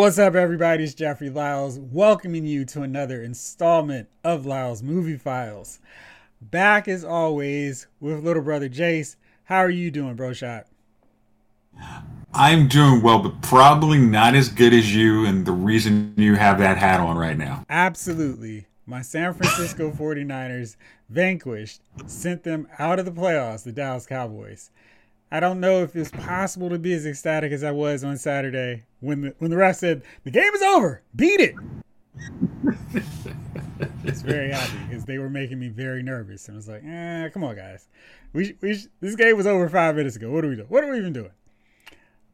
What's up, everybody? It's Jeffrey Lyles, welcoming you to another installment of Lyles Movie Files. Back as always with little brother Jace. How are you doing, bro? Shot. I'm doing well, but probably not as good as you, and the reason you have that hat on right now. Absolutely. My San Francisco 49ers vanquished, sent them out of the playoffs, the Dallas Cowboys. I don't know if it's possible to be as ecstatic as I was on Saturday when the when the ref said the game is over, beat it. it's very happy because they were making me very nervous, and I was like, "Eh, come on, guys, we we this game was over five minutes ago. What are we doing? What are we even doing?"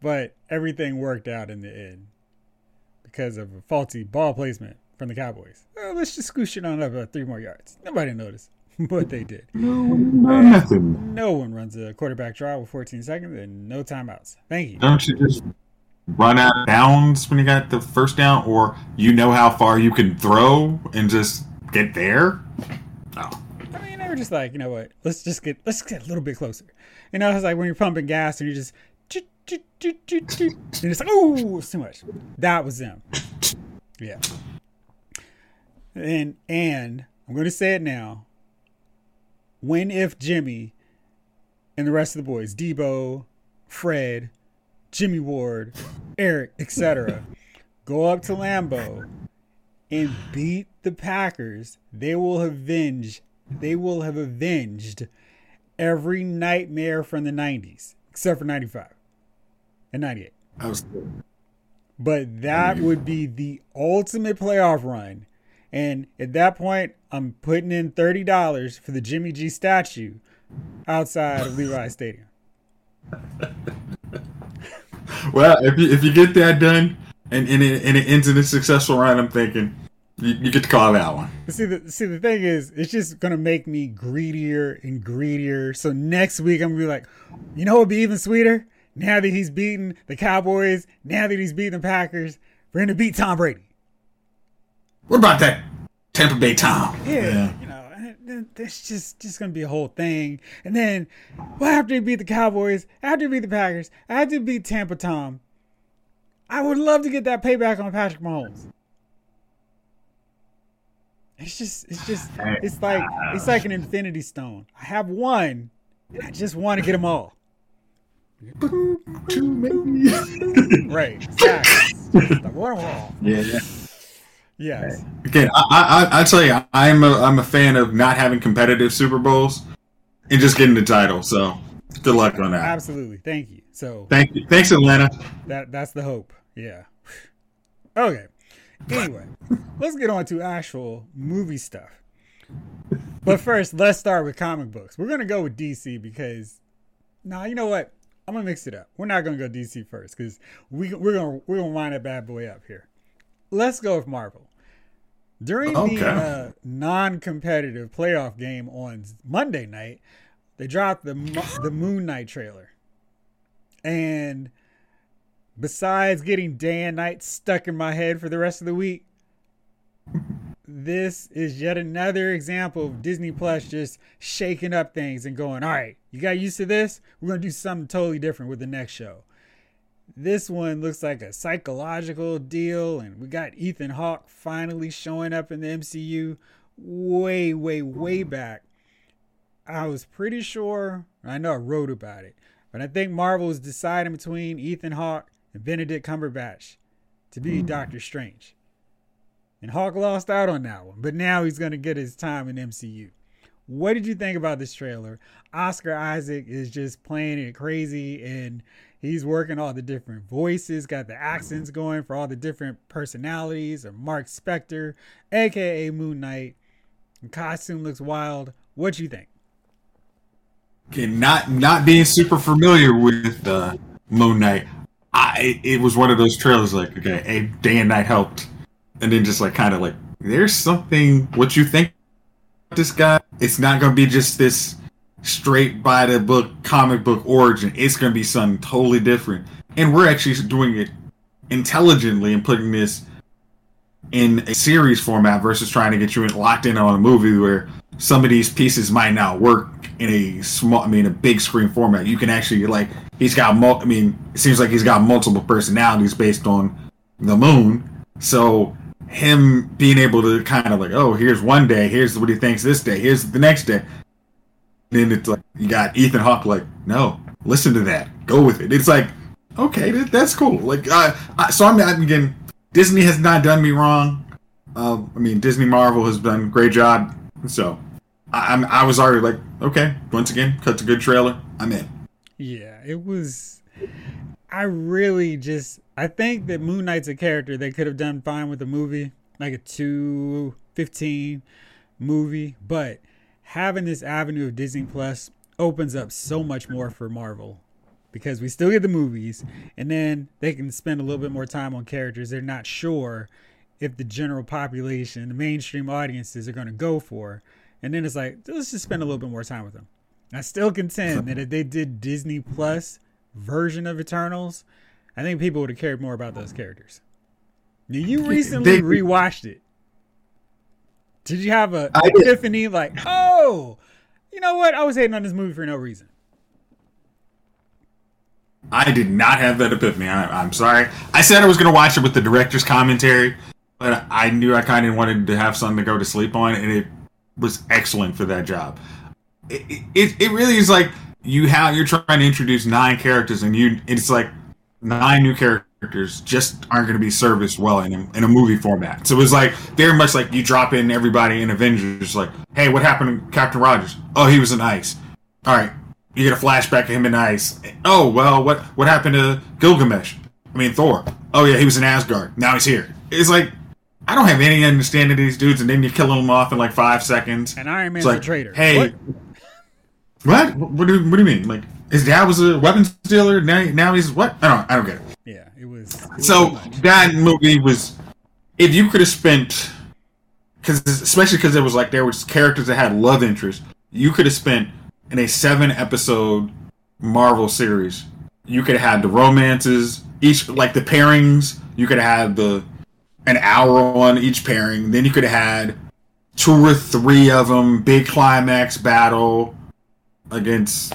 But everything worked out in the end because of a faulty ball placement from the Cowboys. Well, let's just scoosh it on up about three more yards. Nobody noticed. what they did. No, no nothing. No one runs a quarterback draw with 14 seconds and no timeouts. Thank you. Don't you just run out of downs when you got the first down, or you know how far you can throw and just get there? No. I mean, they were just like, you know what? Let's just get let's get a little bit closer. You know, it's like when you're pumping gas and you just and it's like, oh, it's too much. That was them. Yeah. And and I'm going to say it now when if Jimmy and the rest of the boys, Deebo, Fred, Jimmy Ward, Eric, etc., go up to Lambeau and beat the Packers, they will avenge they will have avenged every nightmare from the 90s except for 95 and 98. But that would be the ultimate playoff run and at that point, I'm putting in thirty dollars for the Jimmy G statue outside of Levi Stadium. well, if you if you get that done and and it, and it ends in a successful run, I'm thinking you, you get to call that one. See the see the thing is, it's just gonna make me greedier and greedier. So next week I'm gonna be like, you know, what would be even sweeter now that he's beaten the Cowboys, now that he's beaten the Packers, for him to beat Tom Brady. What about that Tampa Bay Tom? Yeah, yeah. you know, it's just just gonna be a whole thing. And then, well, after he beat the Cowboys, after he beat the Packers, after he beat Tampa Tom, I would love to get that payback on Patrick Mahomes. It's just, it's just, it's like, it's uh, like an Infinity Stone. I have one, and I just want to get them all. Too many. right. Exactly. I want them. Yeah. Yes. Again, I, I I tell you, I'm a I'm a fan of not having competitive Super Bowls and just getting the title. So good luck on that. Absolutely. Thank you. So thank you. Thanks, Atlanta. That that's the hope. Yeah. Okay. Anyway, let's get on to actual movie stuff. But first, let's start with comic books. We're gonna go with DC because, nah, you know what? I'm gonna mix it up. We're not gonna go DC first because we we're gonna we're gonna wind that bad boy up here let's go with Marvel. During okay. the uh, non-competitive playoff game on Monday night, they dropped the the Moon Knight trailer, and besides getting day and night stuck in my head for the rest of the week, this is yet another example of Disney Plus just shaking up things and going, all right, you got used to this? We're going to do something totally different with the next show. This one looks like a psychological deal, and we got Ethan Hawke finally showing up in the MCU way, way, way back. I was pretty sure, I know I wrote about it, but I think Marvel is deciding between Ethan Hawke and Benedict Cumberbatch to be mm. Doctor Strange. And Hawke lost out on that one, but now he's going to get his time in MCU. What did you think about this trailer? Oscar Isaac is just playing it crazy and He's working all the different voices, got the accents going for all the different personalities of Mark Spector, aka Moon Knight. The costume looks wild. What you think? Okay, not not being super familiar with uh, Moon Knight, I it was one of those trailers like okay, a day and night helped, and then just like kind of like there's something. What you think? This guy, it's not gonna be just this straight by the book comic book origin. It's going to be something totally different. And we're actually doing it intelligently and putting this in a series format versus trying to get you locked in on a movie where some of these pieces might not work in a small, I mean, a big screen format. You can actually like he's got, mul- I mean, it seems like he's got multiple personalities based on the moon. So him being able to kind of like, oh, here's one day, here's what he thinks this day, here's the next day. And Then it's like you got Ethan Hawke like, no, listen to that, go with it. It's like, okay, that, that's cool. Like, uh, I, so I'm, I'm again, Disney has not done me wrong. Uh, I mean, Disney Marvel has done great job. So I, I'm, I was already like, okay, once again, cut a good trailer, I'm in. Yeah, it was. I really just I think that Moon Knight's a character they could have done fine with a movie, like a two fifteen movie, but having this avenue of Disney Plus opens up so much more for Marvel because we still get the movies and then they can spend a little bit more time on characters they're not sure if the general population, the mainstream audiences are going to go for. And then it's like, let's just spend a little bit more time with them. I still contend that if they did Disney Plus version of Eternals, I think people would have cared more about those characters. Now, you recently they, rewatched it. Did you have a I epiphany did. like, oh, you know what? I was hating on this movie for no reason. I did not have that epiphany. I, am sorry. I said I was going to watch it with the director's commentary, but I knew I kind of wanted to have something to go to sleep on, and it was excellent for that job. It, it, it really is like you have you're trying to introduce nine characters and you it's like nine new characters just aren't going to be serviced well in a, in a movie format. So it was like very much like you drop in everybody in Avengers, like, hey, what happened to Captain Rogers? Oh, he was in ice. All right, you get a flashback of him in ice. Oh well, what what happened to Gilgamesh? I mean Thor. Oh yeah, he was in Asgard. Now he's here. It's like I don't have any understanding of these dudes, and then you're killing them off in like five seconds. And Iron Man's like, a traitor. Hey, what? What? What do, what do you mean? Like his dad was a weapons dealer. Now, now he's what? I don't. I don't get it. Yeah, it was. It was so that movie was. If you could have spent, because especially because it was like there was characters that had love interest, you could have spent in a seven episode Marvel series. You could have had the romances, each like the pairings. You could have had the an hour on each pairing. Then you could have had two or three of them, big climax battle against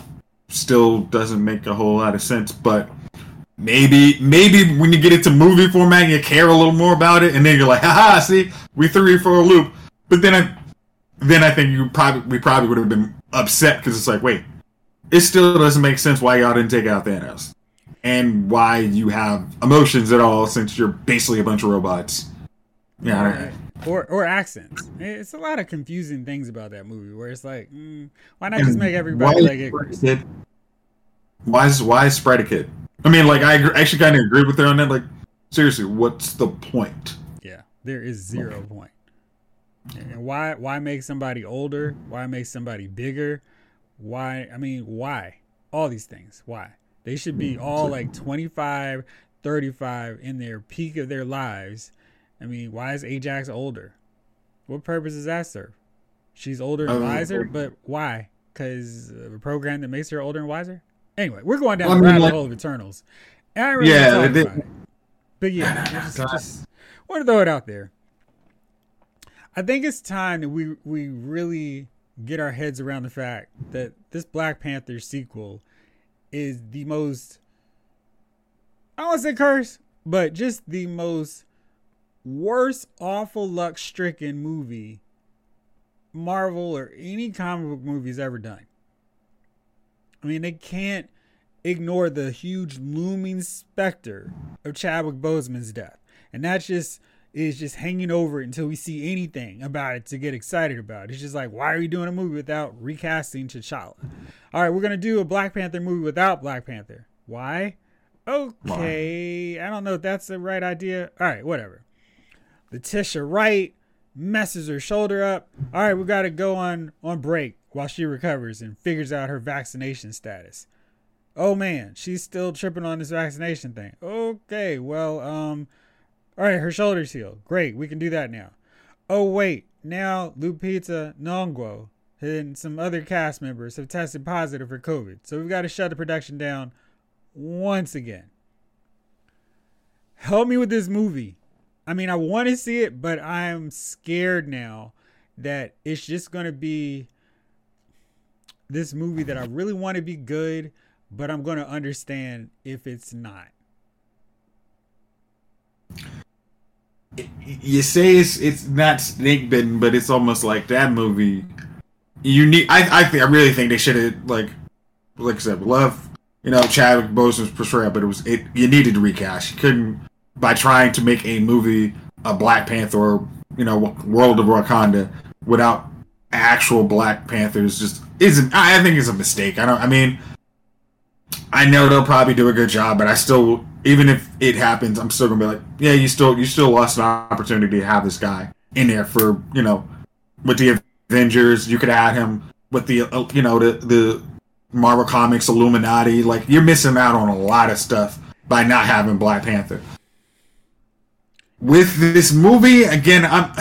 still doesn't make a whole lot of sense, but maybe maybe when you get into movie format you care a little more about it and then you're like, haha, see, we threw you for a loop. But then I then I think you probably we probably would have been upset because it's like, wait, it still doesn't make sense why y'all didn't take out Thanos. And why you have emotions at all since you're basically a bunch of robots. Yeah, right or or accents. It's a lot of confusing things about that movie where it's like, mm, why not just make everybody like it? Why is why is Sprite a kid? I mean, like I actually kind of agree with her on that. Like, seriously, what's the point? Yeah, there is zero point. And why why make somebody older? Why make somebody bigger? Why? I mean, why? All these things. Why? They should be all like 25, 35 in their peak of their lives I mean, why is Ajak older? What purpose does that serve? She's older and um, wiser, but why? Because a program that makes her older and wiser. Anyway, we're going down well, the rabbit like, hole of Eternals. And I really yeah, it, but yeah, I just, just want to throw it out there. I think it's time that we we really get our heads around the fact that this Black Panther sequel is the most I don't want to say curse, but just the most worst awful luck stricken movie Marvel or any comic book movie's ever done. I mean, they can't ignore the huge looming specter of Chadwick Boseman's death. And that just is just hanging over it until we see anything about it to get excited about. It's just like, why are you doing a movie without recasting T'Challa? All right, we're gonna do a Black Panther movie without Black Panther. Why? Okay, I don't know if that's the right idea. All right, whatever. Letitia Wright messes her shoulder up. All right, we got to go on on break while she recovers and figures out her vaccination status. Oh man, she's still tripping on this vaccination thing. Okay, well, um, all right, her shoulder's healed. Great, we can do that now. Oh wait, now Lupita Nyong'o and some other cast members have tested positive for COVID, so we've got to shut the production down once again. Help me with this movie. I mean, I want to see it, but I'm scared now that it's just going to be this movie that I really want to be good, but I'm going to understand if it's not. you say it's it's not snake bitten, but it's almost like that movie. You need. I I, I really think they should have like, like I said, love you know Chadwick Boseman's portrayal, but it was it. You needed to recast. You couldn't by trying to make a movie a Black Panther or you know World of Wakanda without actual Black Panthers. Just isn't. I think it's a mistake. I don't. I mean, I know they'll probably do a good job, but I still even if it happens, I'm still gonna be like, yeah, you still you still lost an opportunity to have this guy in there for you know with the Avengers. You could add him with the uh, you know the the Marvel Comics Illuminati. Like you're missing out on a lot of stuff by not having Black Panther. With this movie, again, I'm.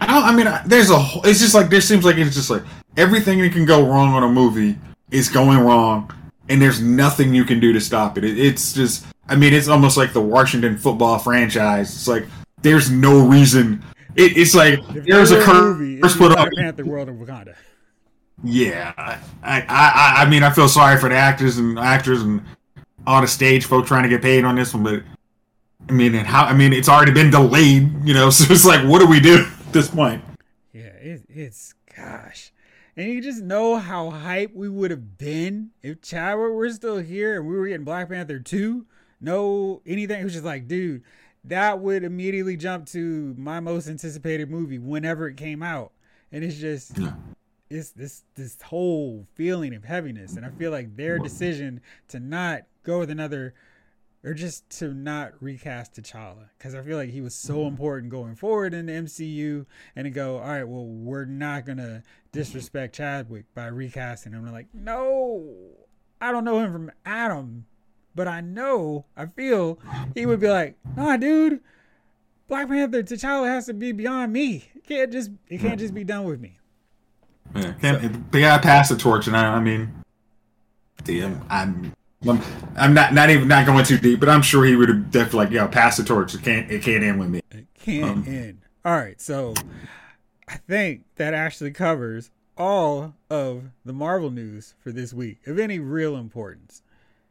I don't. I mean, there's a. It's just like there seems like it's just like everything that can go wrong on a movie is going wrong and there's nothing you can do to stop it. it. It's just, I mean, it's almost like the Washington football franchise. It's like there's no reason. It, it's like if there's a curse put up. Panther World of Wakanda. Yeah, I, I, I mean, I feel sorry for the actors and actors and all the stage folk trying to get paid on this one, but I mean, and how? I mean, it's already been delayed, you know. So it's like, what do we do at this point? Yeah, it, it's gosh. And you just know how hype we would have been if Chadwick were still here and we were getting Black Panther 2. No anything. It was just like, dude, that would immediately jump to my most anticipated movie whenever it came out. And it's just it's this this whole feeling of heaviness. And I feel like their decision to not go with another or just to not recast T'Challa because I feel like he was so mm-hmm. important going forward in the MCU, and to go, all right, well, we're not gonna disrespect Chadwick by recasting him. I'm like, no, I don't know him from Adam, but I know, I feel he would be like, nah, dude, Black Panther T'Challa has to be beyond me. It can't just, it can't mm. just be done with me. Yeah, can't, so, they gotta pass the torch, and I, I mean, damn, I'm I'm not not even not going too deep, but I'm sure he would have definitely like, yo, pass the torch. It can't it can't end with me. It can't um, end. All right, so I think that actually covers all of the Marvel news for this week, of any real importance.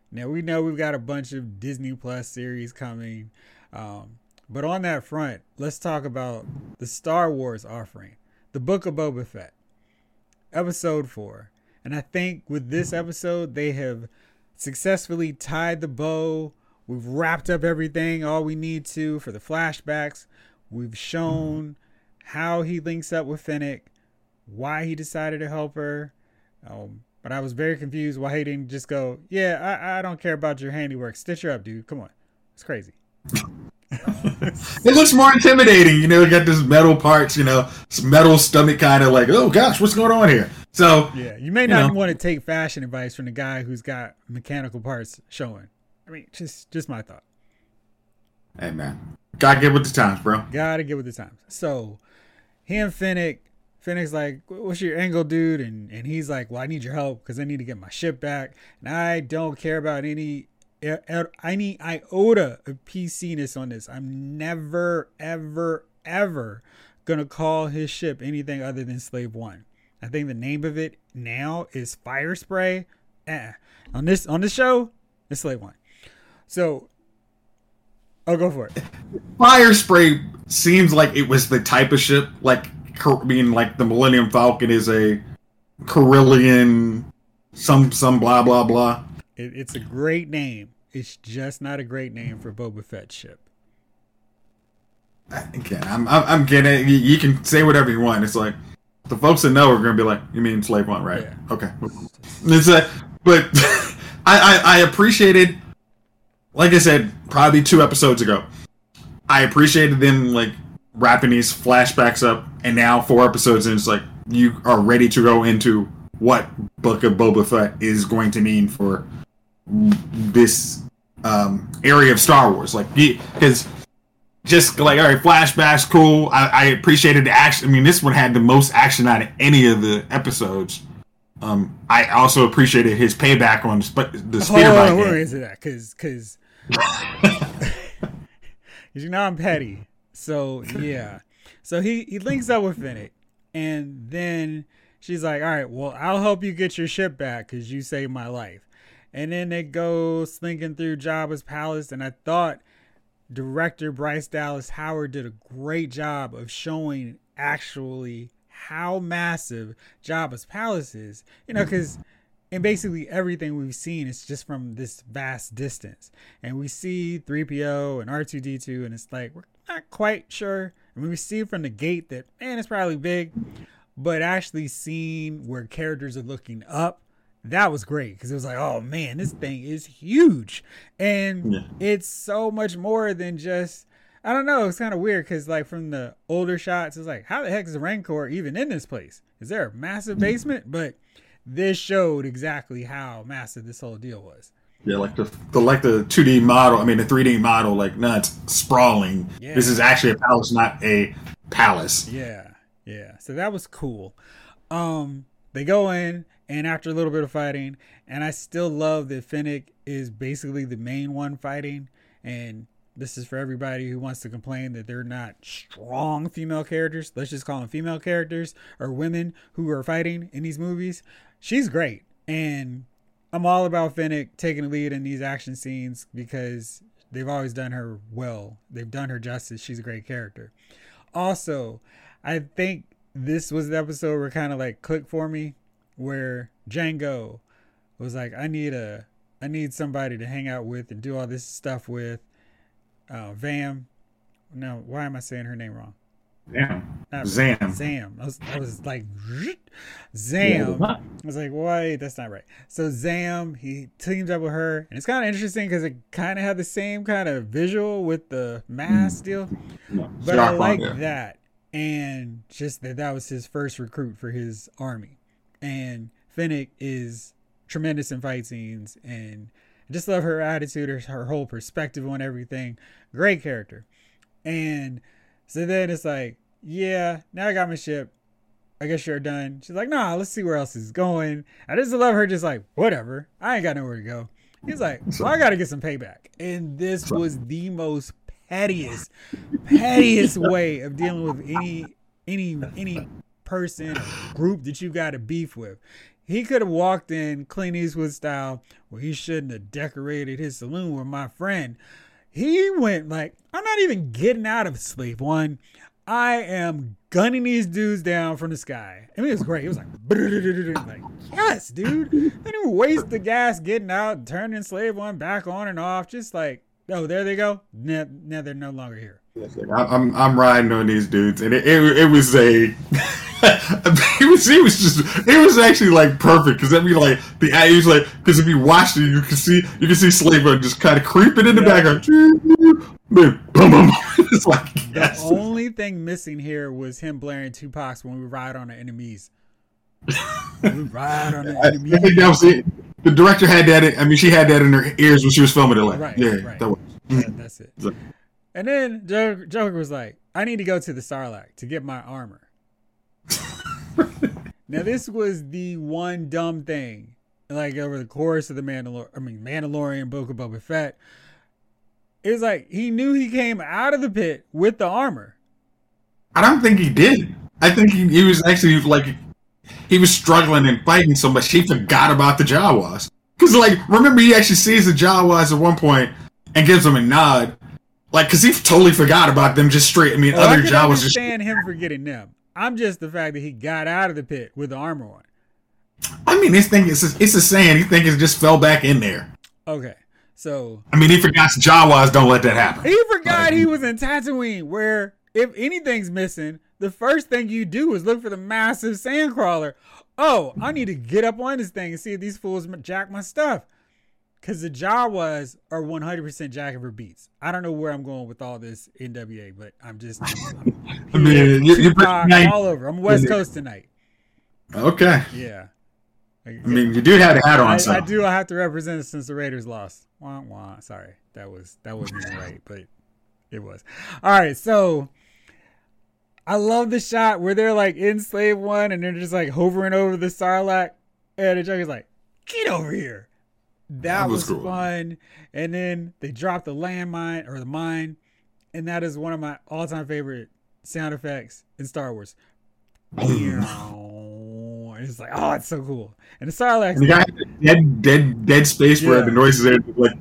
Now we know we've got a bunch of Disney Plus series coming, um, but on that front, let's talk about the Star Wars offering, the Book of Boba Fett, Episode Four, and I think with this episode they have successfully tied the bow. We've wrapped up everything, all we need to for the flashbacks. We've shown how he links up with Fennec, why he decided to help her. Um, but I was very confused why he didn't just go, Yeah, I, I don't care about your handiwork. Stitch her up, dude. Come on. It's crazy. it looks more intimidating, you know. You got this metal parts, you know, metal stomach, kind of like, oh gosh, what's going on here? So yeah, you may you not know. want to take fashion advice from the guy who's got mechanical parts showing. I mean, just just my thought. Hey man, gotta get with the times, bro. Gotta get with the times. So, him Fennec, Fennec's like, "What's your angle, dude?" And and he's like, "Well, I need your help because I need to get my ship back, and I don't care about any any iota of PC-ness on this. I'm never, ever, ever gonna call his ship anything other than Slave One. I think the name of it now is Fire Spray. Eh. On this on this show, it's Slave One. So I'll go for it. Fire Spray seems like it was the type of ship like being like the Millennium Falcon is a Corellian some some blah blah blah. It, it's a great name. It's just not a great name for Boba Fett ship. Again, I'm, I'm, I'm getting. You, you can say whatever you want. It's like the folks that know are going to be like, "You mean Slave One, right?" Yeah. Okay. It's a, but I, I I appreciated, like I said, probably two episodes ago. I appreciated them like wrapping these flashbacks up, and now four episodes and it's like you are ready to go into what Book of Boba Fett is going to mean for this um, area of Star Wars. Like, because just like, all right, flashbacks, cool. I, I, appreciated the action. I mean, this one had the most action out of any of the episodes. Um, I also appreciated his payback on the, the speeder bike. Hold on, where is it at? Because, because, you know I'm petty. So yeah, so he he links up with Fennec, and then she's like, "All right, well, I'll help you get your ship back because you saved my life." And then they go slinking through Jabba's palace, and I thought director Bryce Dallas Howard did a great job of showing actually how massive Jabba's palace is. You know, because and basically everything we've seen is just from this vast distance. And we see 3PO and R2D2, and it's like, we're not quite sure. Mean, we see from the gate that, man, it's probably big, but actually seeing where characters are looking up, that was great because it was like, oh man, this thing is huge. And yeah. it's so much more than just, I don't know, it's kind of weird because, like, from the older shots, it's like, how the heck is the Rancor even in this place? Is there a massive basement? But this showed exactly how massive this whole deal was. Yeah, like the, the like the two D model. I mean, the three D model, like nuts, sprawling. Yeah. This is actually a palace, not a palace. Yeah, yeah. So that was cool. Um, they go in, and after a little bit of fighting, and I still love that Fennec is basically the main one fighting, and this is for everybody who wants to complain that they're not strong female characters. Let's just call them female characters or women who are fighting in these movies she's great. And I'm all about Fennec taking the lead in these action scenes because they've always done her well. They've done her justice. She's a great character. Also, I think this was the episode where kind of like clicked for me where Jango was like, I need a I need somebody to hang out with and do all this stuff with. Uh, Vam. No, why am I saying her name wrong? Zam. Zam. Zam. I was, I was like, Zam. I was like, wait, that's not right. So Zam, he teams up with her, and it's kind of interesting because it kind of had the same kind of visual with the mask mm. deal. No, but I like that, and just that that was his first recruit for his army, and Fennec is tremendous in fight scenes, and I just love her attitude, her, her whole perspective on everything. Great character, and so then it's like, yeah, now I got my ship. I guess you're done. She's like, nah, let's see where else is going. I just love her just like, whatever. I ain't got nowhere to go. He's like, well, I gotta get some payback. And this was the most pettiest, pettiest way of dealing with any any any person group that you got a beef with. He could have walked in Clint Eastwood style where he shouldn't have decorated his saloon with my friend he went like, I'm not even getting out of sleep. One, I am gunning these dudes down from the sky. I mean, it was great. It was like, like yes, dude. Didn't waste the gas getting out, turning slave one back on and off. Just like, oh, there they go. Now, now they're no longer here. I'm I'm riding on these dudes, and it it, it was a. it was it was just it was actually like perfect because I mean like the he was like because if you watched it you can see you can see Slave just kind of creeping in the yeah. background. boom, boom. it's like yes. the only thing missing here was him blaring Tupac's when we ride on the enemies. we ride on the enemies. I, I think that was it. The director had that. I mean, she had that in her ears when she was filming it. Like, right, yeah, right. that was. that's it. And then Joker, Joker was like, "I need to go to the Sarlacc to get my armor." now this was the one dumb thing, like over the course of the Mandalorian, I mean Mandalorian, Book of Boba Fett. It was like he knew he came out of the pit with the armor. I don't think he did. I think he, he was actually like he was struggling and fighting so much he forgot about the Jawas. Because like remember he actually sees the Jawas at one point and gives them a nod. Like, cause he totally forgot about them just straight. I mean, oh, other I Jawas understand just him forgetting them. I'm just the fact that he got out of the pit with the armor on. I mean, this thing is it's a saying. He think it just fell back in there. Okay, so I mean, he forgot Jawas don't let that happen. He forgot like, he was in Tatooine, where if anything's missing, the first thing you do is look for the massive sandcrawler. Oh, I need to get up on this thing and see if these fools jack my stuff because the Jawas are 100% Jackover beats. I don't know where I'm going with all this NWA, but I'm just I'm, I'm I mean, you're, all over. I'm West Coast tonight. Okay. Yeah. I mean, you do have a hat on. I, so. I do. I have to represent since the Raiders lost. Wah, wah. Sorry, that was that wasn't right, but it was. All right, so I love the shot where they're like in Slave One and they're just like hovering over the Sarlacc, and the Joker's like, "Get over here!" That, was, was cool. fun. And then they dropped the landmine or the mine, and that is one of my all-time favorite sound effects in Star Wars. it's like, oh, it's so cool. And the Sarlacc, dead, dead, dead space yeah. where the noises are like,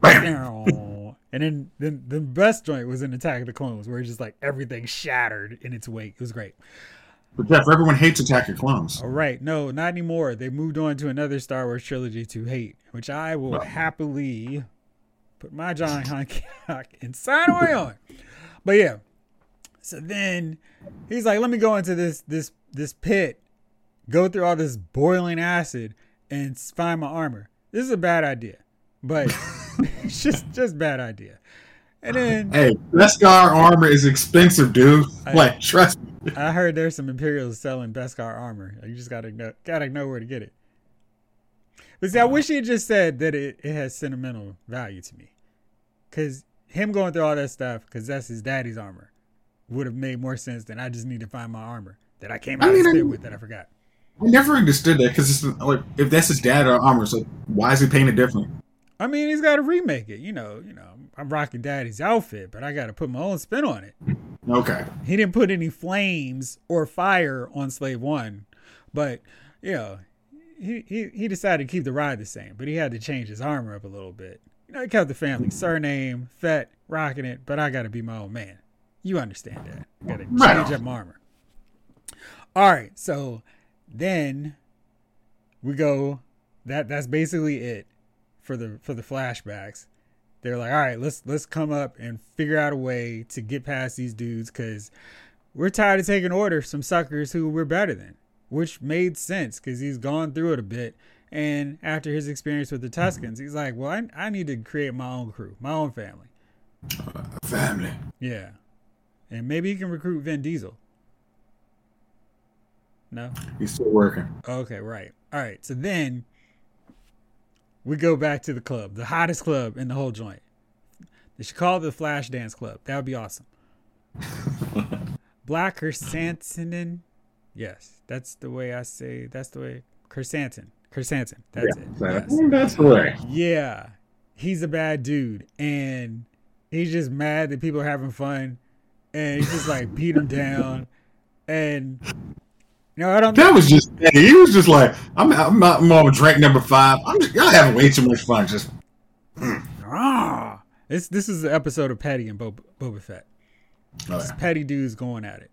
bam. And then, then the best joint was in Attack of the Clones, where it's just like everything shattered in its wake. It was great. But Jeff, everyone hates Attack of Clones. All right, no, not anymore. They moved on to another Star Wars trilogy to hate, which I will Well. happily put my John Hancock inside away on. But yeah, so then he's like, "Let me go into this this this pit, go through all this boiling acid, and find my armor." This is a bad idea, but it's just just bad idea. And then Hey, Beskar armor is expensive, dude. I- like, trust me. I heard there's some Imperials selling Beskar armor. You just gotta know, gotta know where to get it. But see, I uh-huh. wish he had just said that it, it has sentimental value to me, because him going through all that stuff, because that's his daddy's armor, would have made more sense than I just need to find my armor that I came I out of mean, I- with that I forgot. I never understood that because it's like if that's his dad armor, so why is he painted different? I mean, he's got to remake it. You know, you know, I'm rocking daddy's outfit, but I got to put my own spin on it. Okay, He didn't put any flames or fire on Slave One, but you know, he, he he decided to keep the ride the same, but he had to change his armor up a little bit. You know, he kept the family hmm. surname, Fett, rocking it, but I got to be my own man. You understand that? Got to Right change on. up my armor. All right, so then we go. That that's basically it for the for the flashbacks they're like, all right, let's let's come up and figure out a way to get past these dudes because we're tired of taking orders from suckers who we're better than, which made sense because he's gone through it a bit. And after his experience with the mm-hmm. Tuskens, he's like, well, I, I need to create my own crew, my own family. Uh, family. Yeah. And maybe he can recruit Vin Diesel. No? He's still working. Okay, right. All right. So then we go back to the club, the hottest club in the whole joint. They should call it the Flash Dance Club. That would be awesome. Black Chrysanthemum. Yes, that's the way I say. That's the way. Chrysanthemum. Chrysanthemum. That's it. That- Yes. That's the way. Yeah, he's a bad dude, and he's just mad that people are having fun, and he's just like beat him down, and know I don't. That was just he was just like I'm I'm I'm on drink number five. I'm just, y'all having way too much fun. Just Ah, this this is the episode of Petty and Boba, Boba Fett. oh, It's petty dudes going at it,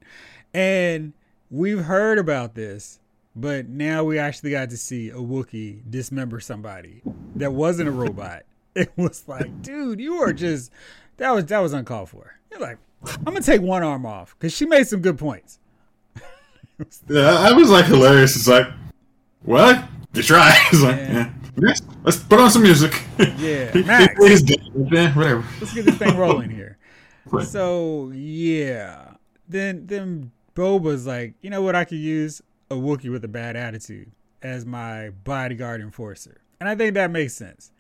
and we've heard about this, but now we actually got to see a Wookiee dismember somebody that wasn't a robot. It was like, dude, you are just that was that was uncalled for. You're like, I'm gonna take one arm off because she made some good points. yeah, I was like hilarious. It's like what you try? It's like Yeah. yeah. Let's put on some music. Yeah, Max. played his day. Yeah, whatever. Let's get this thing rolling here. Right. So yeah, then then Boba's like, you know what? I could use a Wookiee with a bad attitude as my bodyguard enforcer, and I think that makes sense.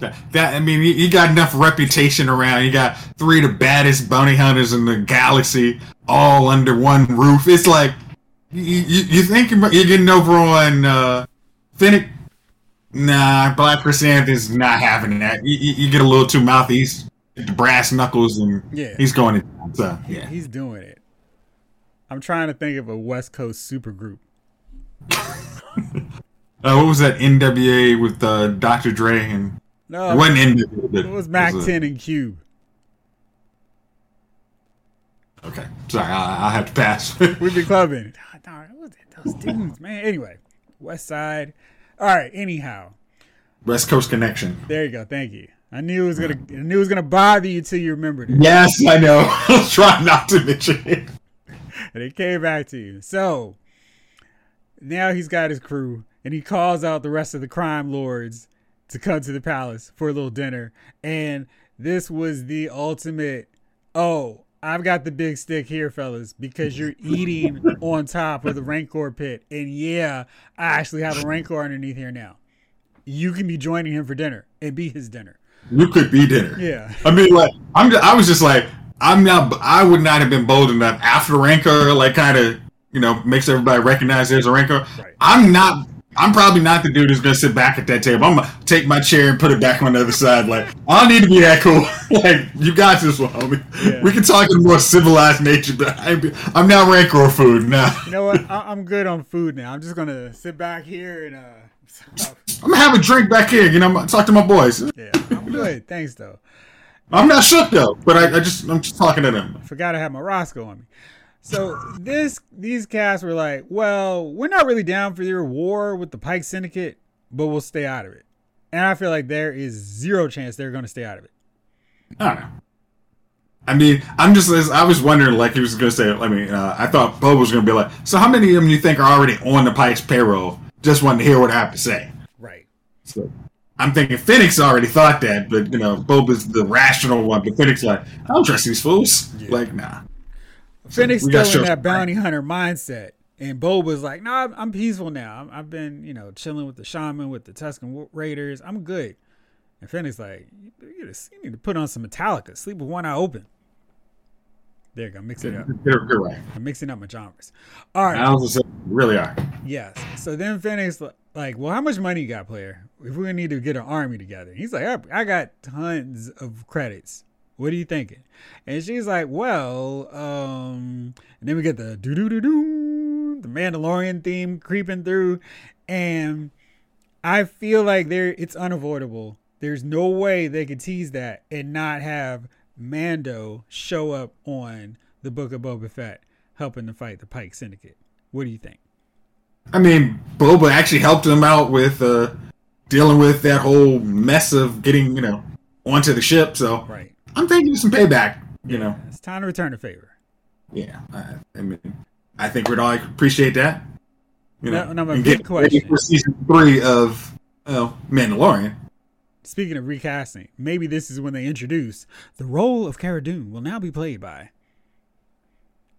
That, that I mean, you, you got enough reputation around. You got three of the baddest bounty hunters in the galaxy, all under one roof. It's like you you, you think you're getting over on uh, Fennec. Nah, Black Chrysanthemum is not having that. You, you, you get a little too mouthy. He's brass knuckles, and Yeah. he's going to. So yeah, He's doing it. I'm trying to think of a West Coast supergroup. uh, what was that NWA with uh, Dr. Dre and No, it wasn't. But it was Mack 10 and Cube. Okay, sorry, I, I have to pass. We've been clubbing. Darn, what was it? Those dudes, man. Anyway, West Side. All right. Anyhow, West Coast Connection. there you go. Thank you. I knew it was gonna. I knew it was gonna bother you till you remembered it. Yes, I know. I was trying not to mention it. and it came back to you. So now he's got his crew, and he calls out the rest of the crime lords to come to the palace for a little dinner. And this was the ultimate. Oh, I've got the big stick here, fellas, because you're eating on top of the Rancor pit. And yeah, I actually have a Rancor underneath here now. You can be joining him for dinner and be his dinner. You could be dinner. Yeah. I mean, like, I'm. Just, I was just like, I'm not. I would not have been bold enough after Rancor, like, kind of, you know, makes everybody recognize there's a Rancor. Right. I'm not. I'm probably not the dude who's gonna sit back at that table. I'm gonna take my chair and put it back on the other side. Like, I don't need to be that cool. like, you got this one, homie. Yeah. We can talk in more civilized nature, but I, I'm now Rancor food now. You know what? I- I'm good on food now. I'm just gonna sit back here and uh, I'm gonna have a drink back here. You know, talk to my boys. yeah, I'm, good. Thanks though. I'm not shook though, but I, I just I'm just talking to them. I Forgot I had my Roscoe on me. So this these cats were like, well, we're not really down for your war with the Pike Syndicate, but we'll stay out of it. And I feel like there is zero chance they're going to stay out of it. I don't know. I mean, I'm just I was wondering, like he was going to say. I mean, uh, I thought Bob was going to be like, so how many of them you think are already on the Pike's payroll? Just wanted to hear what I have to say. Right. So I'm thinking Fennec's already thought that, but you know, Bob is the rational one. But Fennec's like, I don't trust these fools. Yeah. Like, nah. So still in that bounty hunter mindset. And Boba's like, no, nah, I'm peaceful now. i have been, you know, chilling with the shaman, with the Tusken Raiders. I'm good. And Fennec's like, you need to put on some Metallica. Sleep with one eye open. There you go. Mix it up. You're, you're right. I'm mixing up my genres. All right. I was really are. Yes. So then Fennec's like, well, how much money you got, player? If to need to get an army together. He's like, I, I got tons of credits. What are you thinking? And she's like, well, um, and then we get the do do do do, the Mandalorian theme creeping through, and I feel like there it's unavoidable. There's no way they could tease that and not have Mando show up on the Book of Boba Fett helping to fight the Pike Syndicate. What do you think? I mean, Boba actually helped him out with uh, dealing with that whole mess of getting, you know, onto the ship. So right. I'm thinking some payback. You know, it's time to return the favor. Yeah, I, I mean, I think we'd all appreciate that. You know, now, now big question for season three of oh, Mandalorian. Speaking of recasting, maybe this is when they introduce the role of Cara Dune will now be played by.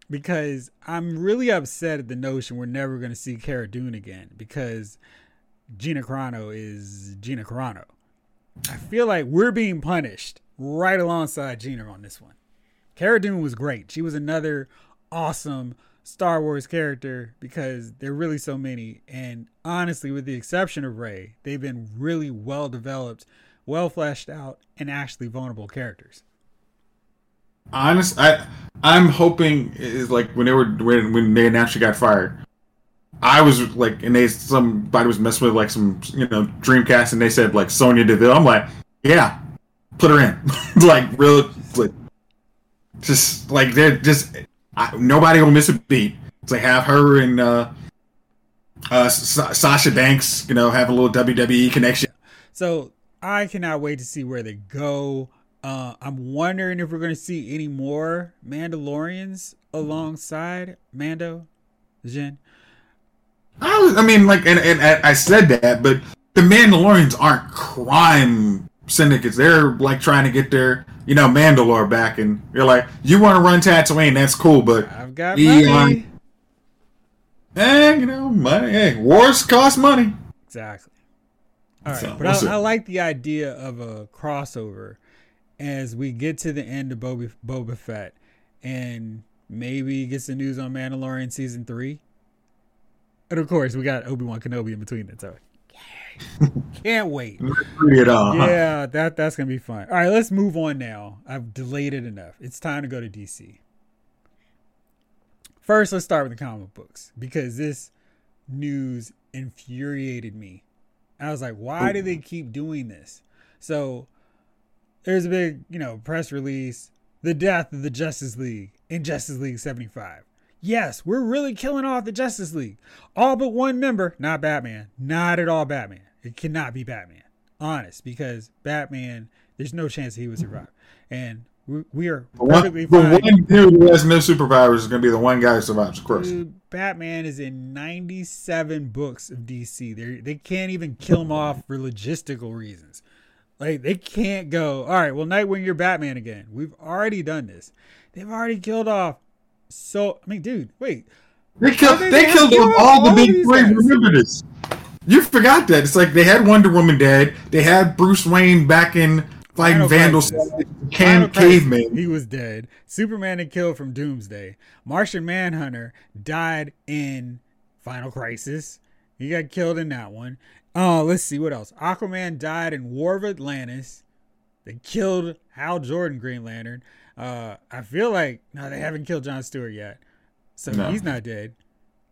Because I'm really upset at the notion we're never going to see Cara Dune again because Gina Carano is Gina Carano. I feel like we're being punished right alongside Gina on this one. Cara Dune was great. She was another awesome Star Wars character because there are really so many. And honestly, with the exception of Rey, they've been really well developed, well fleshed out, and actually vulnerable characters. Honest, I I'm hoping is like when they were when when they she got fired. I was like, and they somebody was messing with like some you know Dreamcast, and they said like Sonya Deville. I'm like, yeah, put her in. like real, just like they're just I, nobody will miss a beat. To have her and uh, uh, Sasha Banks, you know, have a little WWE connection. So I cannot wait to see where they go. Uh, I'm wondering if we're going to see any more Mandalorians alongside Mando, Jen. I, was, I mean, like, and, and, and I said that, but the Mandalorians aren't crime syndicates. They're like trying to get their, you know, Mandalore back, and you're like, you want to run Tatooine? That's cool, but I've got money. Eh, you know, money. Hey, wars cost money. Exactly. All right, so, but I, I, like the idea of a crossover as we get to the end of Boba, Boba Fett, and maybe gets the news on Mandalorian season three. And of course, we got Obi Wan Kenobi in between it. So can't wait. Yeah, that that's gonna be fun. All right, let's move on now. I've delayed it enough. It's time to go to DC. First, let's start with the comic books because this news infuriated me. I was like, why do they keep doing this? So there's a big, you know, press release, the death of the Justice League in Justice League 75. Yes, we're really killing off the Justice League. All but one member, not Batman. Not at all Batman. It cannot be Batman. Honest, because Batman, there's no chance he would survive. And we, we are the one, perfectly fine. The one dude who has no superpowers is going to be the one guy who survives, of course. Dude, Batman is in 97 books of DC. They they can't even kill him off for logistical reasons. Like they can't go. All right, well, Nightwing, you're Batman again. We've already done this. They've already killed off so I mean, dude, wait. They killed. They, they killed all, all the big three. Remember this? You forgot that. It's like they had Wonder Woman dead. They had Bruce Wayne back in fighting Vandals, can caveman. He was dead. Superman had killed from Doomsday. Martian Manhunter died in Final Crisis. He got killed in that one. Oh, let's see what else. Aquaman died in War of Atlantis. They killed Hal Jordan, Green Lantern. Uh, I feel like no, they haven't killed John Stewart yet, so no. he's not dead.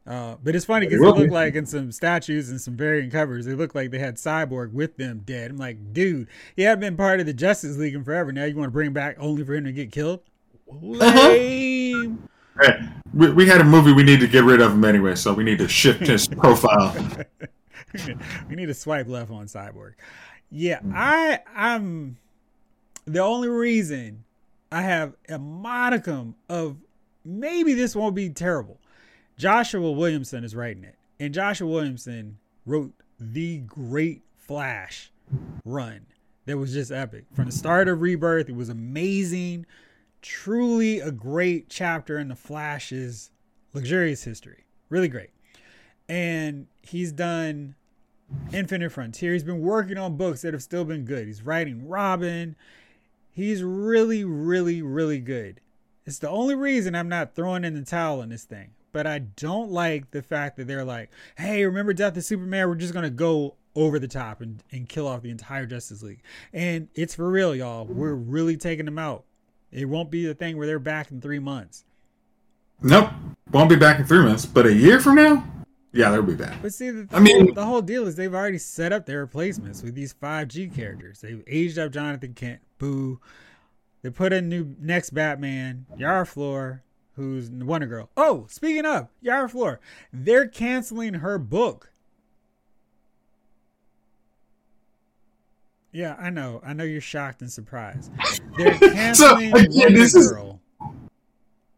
Uh, but it's funny because it looked like in some statues and some variant covers, it looked like they had Cyborg with them dead. I'm like, dude, he hadn't been part of the Justice League in forever. Now you want to bring him back only for him to get killed? Lame. Uh-huh. We, we had a movie we need to get rid of him anyway, so we need to shift his profile. we need to swipe left on Cyborg. Yeah, I I'm the only reason I have a modicum of maybe this won't be terrible. Joshua Williamson is writing it. And Joshua Williamson wrote the great Flash run that was just epic. From the start of Rebirth, it was amazing. Truly a great chapter in the Flash's luxurious history. Really great. And he's done Infinite Frontier. He's been working on books that have still been good. He's writing Robin. He's really, really, really good. It's the only reason I'm not throwing in the towel on this thing. But I don't like the fact that they're like, hey, remember Death of Superman? We're just going to go over the top and, and kill off the entire Justice League. And it's for real, y'all. We're really taking them out. It won't be the thing where they're back in three months. Nope. Won't be back in three months. But a year from now? Yeah, they'll be back. But see, the, I mean, the whole deal is they've already set up their replacements with these 5G characters. They've aged up Jonathan Kent, Boo, they put in new next Batman, Yara Flor, who's Wonder Girl. Oh, speaking of Yara Flor, they're canceling her book. Yeah, I know. I know you're shocked and surprised. They're canceling so, again, Wonder Girl.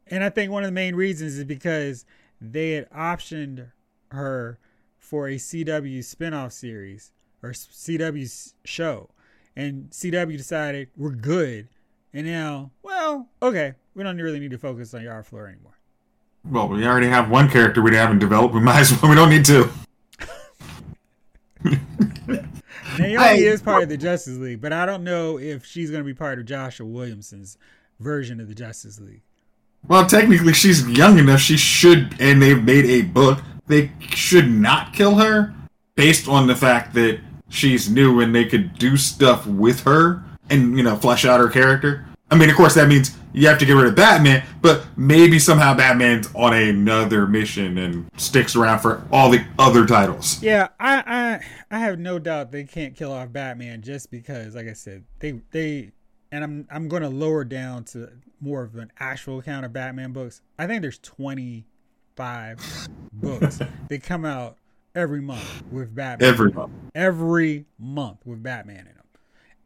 And I think one of the main reasons is because they had optioned her for a CW spinoff series or CW show. And CW decided we're good and now, well, okay, we don't really need to focus on Yara Flor anymore. Well, we already have one character we haven't developed. We might as well. We don't need to. Naomi I, is part of the Justice League, but I don't know if she's going to be part of Joshua Williamson's version of the Justice League. Well, technically, she's young enough. She should, and they've made a book. They should not kill her based on the fact that she's new and they could do stuff with her and you know flesh out her character. I mean, of course, that means you have to get rid of Batman, but maybe somehow Batman's on another mission and sticks around for all the other titles. Yeah, I I, I have no doubt they can't kill off Batman just because, like I said, they they and I'm I'm going to lower down to more of an actual count of Batman books. I think there's 25 books that come out every month with Batman. Every month. Every month with Batman in them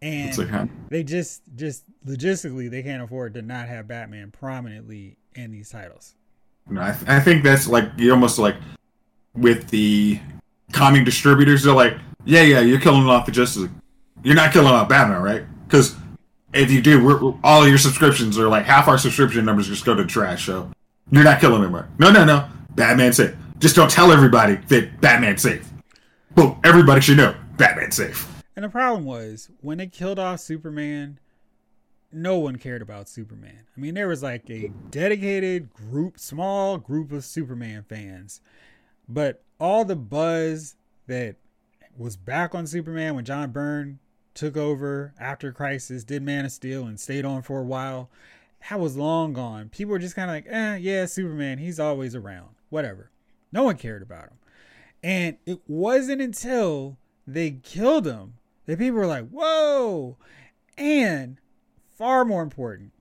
and like, they just just logistically they can't afford to not have Batman prominently in these titles. No, I, th- I think that's like you almost like with the comic distributors. They're like, yeah, yeah, you're killing off the Justice League. You're not killing off Batman, right? Because if you do, we're, all your subscriptions are like half our subscription numbers just go to trash. So you're not killing him, right? No, no, no. Batman's safe. Just don't tell everybody that Batman's safe. Boom. Everybody should know Batman's safe. And the problem was when they killed off Superman, no one cared about Superman. I mean, there was like a dedicated group, small group of Superman fans, but all the buzz that was back on Superman when John Byrne took over after Crisis, did Man of Steel, and stayed on for a while, that was long gone. People were just kind of like, eh, yeah, Superman, he's always around, whatever. No one cared about him. And it wasn't until they killed him that people were like, whoa. And far more important,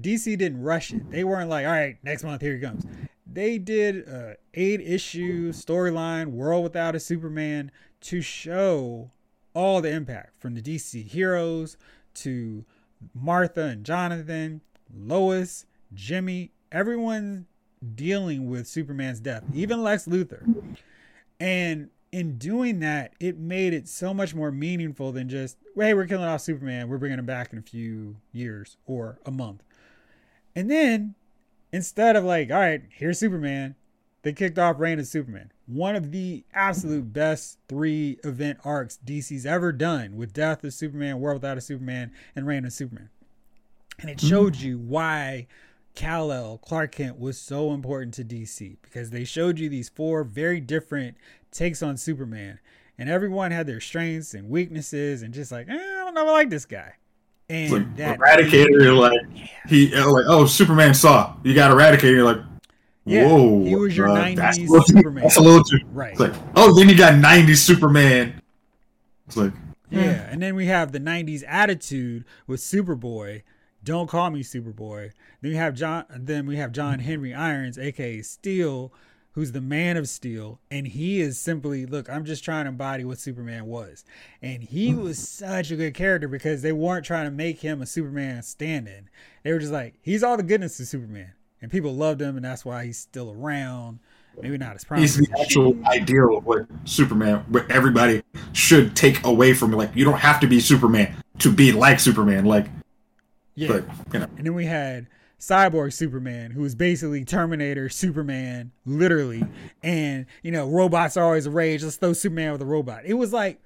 DC didn't rush it. They weren't like, all right, next month, here he comes. They did a eight issue storyline, World Without a Superman, to show all the impact from the DC heroes to Martha and Jonathan, Lois, Jimmy, everyone dealing with Superman's death, even Lex Luthor. And in doing that, it made it so much more meaningful than just, hey, we're killing off Superman. We're bringing him back in a few years or a month. And then instead of like, all right, here's Superman, they kicked off Reign of Superman. One of the absolute best three event arcs DC's ever done with Death of Superman, World Without a Superman, and Reign of Superman. And it showed you why Kal-El, Clark Kent, was so important to DC because they showed you these four very different takes on Superman, and everyone had their strengths and weaknesses, and just like eh, I don't know, I like this guy. And like that Eradicator, like he uh, like oh Superman saw you got Eradicator, like Yeah, whoa, he was your uh, 90s that's little Superman. That's a little too. Right. It's like, oh, then you got 90s Superman. It's like, Yeah, and then we have the '90s attitude with Superboy. Don't call me Superboy. Then we have John. Then we have John mm-hmm. Henry Irons, aka Steel, who's the Man of Steel, and he is simply look. I'm just trying to embody what Superman was, and he mm-hmm. was such a good character because they weren't trying to make him a Superman stand-in. They were just like, he's all the goodness of Superman, and people loved him, and that's why he's still around. Maybe not as he's prominent. the actual ideal of what Superman, what everybody should take away from. Like, you don't have to be Superman to be like Superman. Like, yeah. but you know, And then we had Cyborg Superman, who was basically Terminator Superman, literally. And, you know, robots are always a rage. Let's throw Superman with a robot. It was like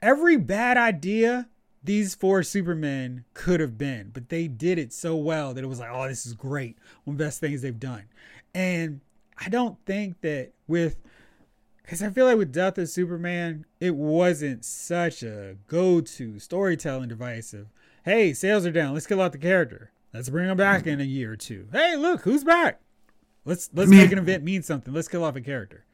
every bad idea these four Supermen could have been, but they did it so well that it was like, oh, this is great. One of the best things they've done. And I don't think that with because I feel like with Death of Superman, it wasn't such a go-to storytelling device of, hey, sales are down, let's kill out the character. Let's bring him back in a year or two. Hey, look, who's back? Let's let's I mean- make an event mean something. Let's kill off a character.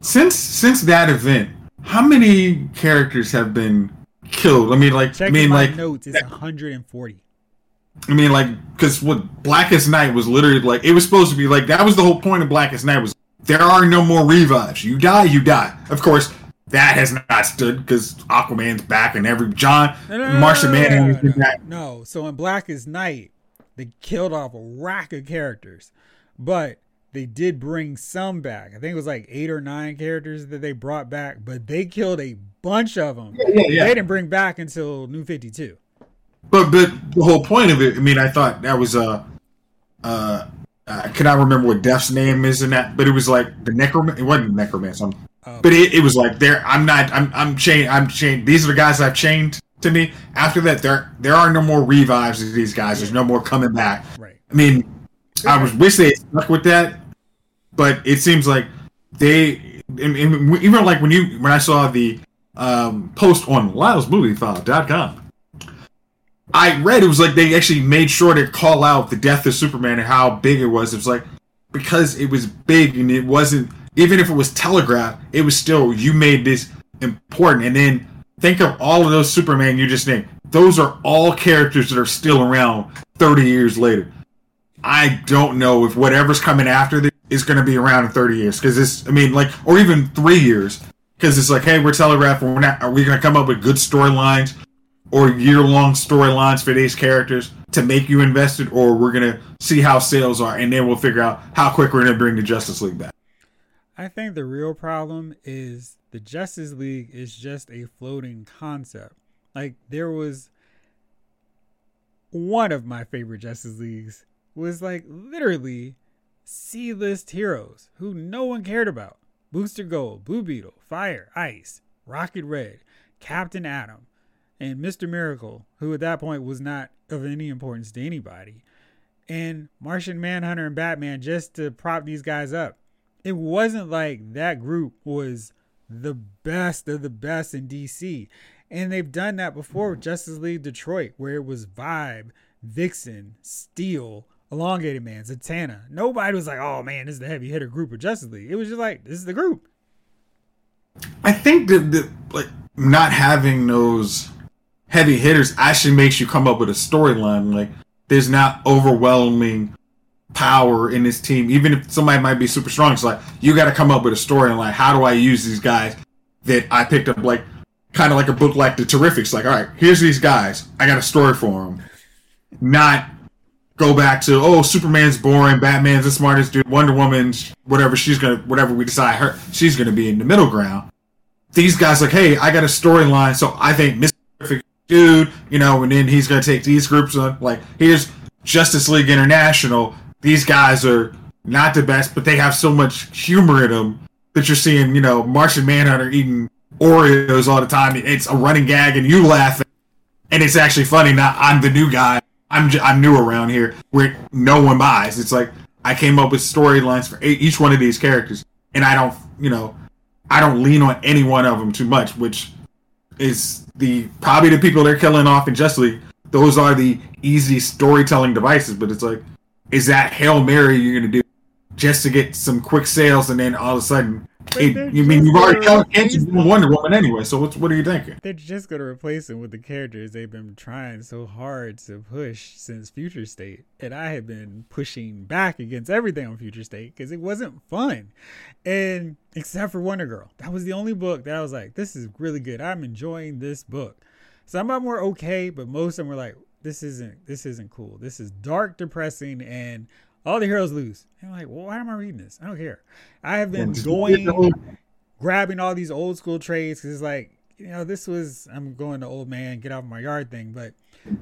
since since that event, how many characters have been killed? I mean, like, I Checking mean, my like, notes, it's 140. I mean, like, because what Blackest Night was literally like, it was supposed to be like that was the whole point of Blackest Night was there are no more revives. You die, you die. Of course, that has not stood because Aquaman's back and every John No, no, no, Martian no, no, Manhunter's no, no, no. So in Blackest Night, they killed off a rack of characters, but they did bring some back. I think it was like eight or nine characters that they brought back, but they killed a bunch of them. yeah, yeah. yeah. They didn't bring back until New Fifty Two. But but the whole point of it, I mean, I thought that was uh uh. I cannot remember what Death's name is in that, but it was like the necromancer. It wasn't necromancer, I'm- Uh, but it, it was like there. I'm not. I'm. I'm chained. I'm chained. These are the guys I've chained to me. After that, there there are no more revives of these guys. There's no more coming back. right. I mean, I was wish they stuck with that, but it seems like they and, and even like when you when I saw the um, post on LylesMovieFile.com, I read it was like they actually made sure to call out the death of Superman and how big it was. It was like because it was big and it wasn't even if it was telegraphed, it was still you made this important. And then think of all of those Superman you just named. Those are all characters that are still around 30 years later. I don't know if whatever's coming after this is going to be around in 30 years because it's, I mean, like, or even three years because it's like, hey, we're telegraphing. We're not. Are we going to come up with good storylines or year long storylines for these characters to make you invested, or we're going to see how sales are and then we'll figure out how quick we're going to bring the Justice League back. I think the real problem is the Justice League is just a floating concept. Like there was one of my favorite Justice Leagues was like literally C-list heroes who no one cared about. Booster Gold, Blue Beetle, Fire, Ice, Rocket Red, Captain Atom, and Mr. Miracle, who at that point was not of any importance to anybody. And Martian Manhunter and Batman just to prop these guys up it wasn't like that group was the best of the best in DC. And they've done that before with Justice League Detroit, where it was Vibe, Vixen, Steel, Elongated Man, Zatanna. Nobody was like, oh man, this is the heavy hitter group of Justice League. It was just like, this is the group. I think that, that like not having those heavy hitters actually makes you come up with a storyline. Like there's not overwhelming power in this team, even if somebody might be super strong. It's like you got to come up with a story and like how do I use these guys that I picked up like kind of like a book like the Terrifics. Like all right, here's these guys. I got a story for them. Not go back to oh Superman's boring, Batman's the smartest dude, Wonder Woman's whatever she's gonna whatever we decide her she's gonna be in the middle ground. These guys like hey I got a storyline, so I think Mr. Terrific dude, you know, and then he's gonna take these groups on like here's Justice League International. These guys are not the best, but they have so much humor in them that you're seeing, you know, Martian Manhunter eating Oreos all the time. It's a running gag, and you laugh, and it's actually funny. Now I'm the new guy. I'm I'm new around here, where no one buys. It's like I came up with storylines for each one of these characters, and I don't, you know, I don't lean on any one of them too much, which is the probably the people they're killing off in League. Those are the easy storytelling devices, but it's like, is that hail mary you're gonna do? just to get some quick sales, and then all of a sudden, it, you mean you've already canceled replace Wonder Woman anyway? So what's what are you thinking? They're just gonna replace him with the characters they've been trying so hard to push since Future State, and I have been pushing back against everything on Future State because it wasn't fun, and except for Wonder Girl, that was the only book that I was like, this is really good. I'm enjoying this book. Some of them were okay, but most of them were like, this isn't this isn't cool. This is dark, depressing, and all the heroes lose. And I'm like, well, why am I reading this? I don't care. I have been going grabbing all these old school trades because it's like you know this was i'm going to old man get off my yard thing but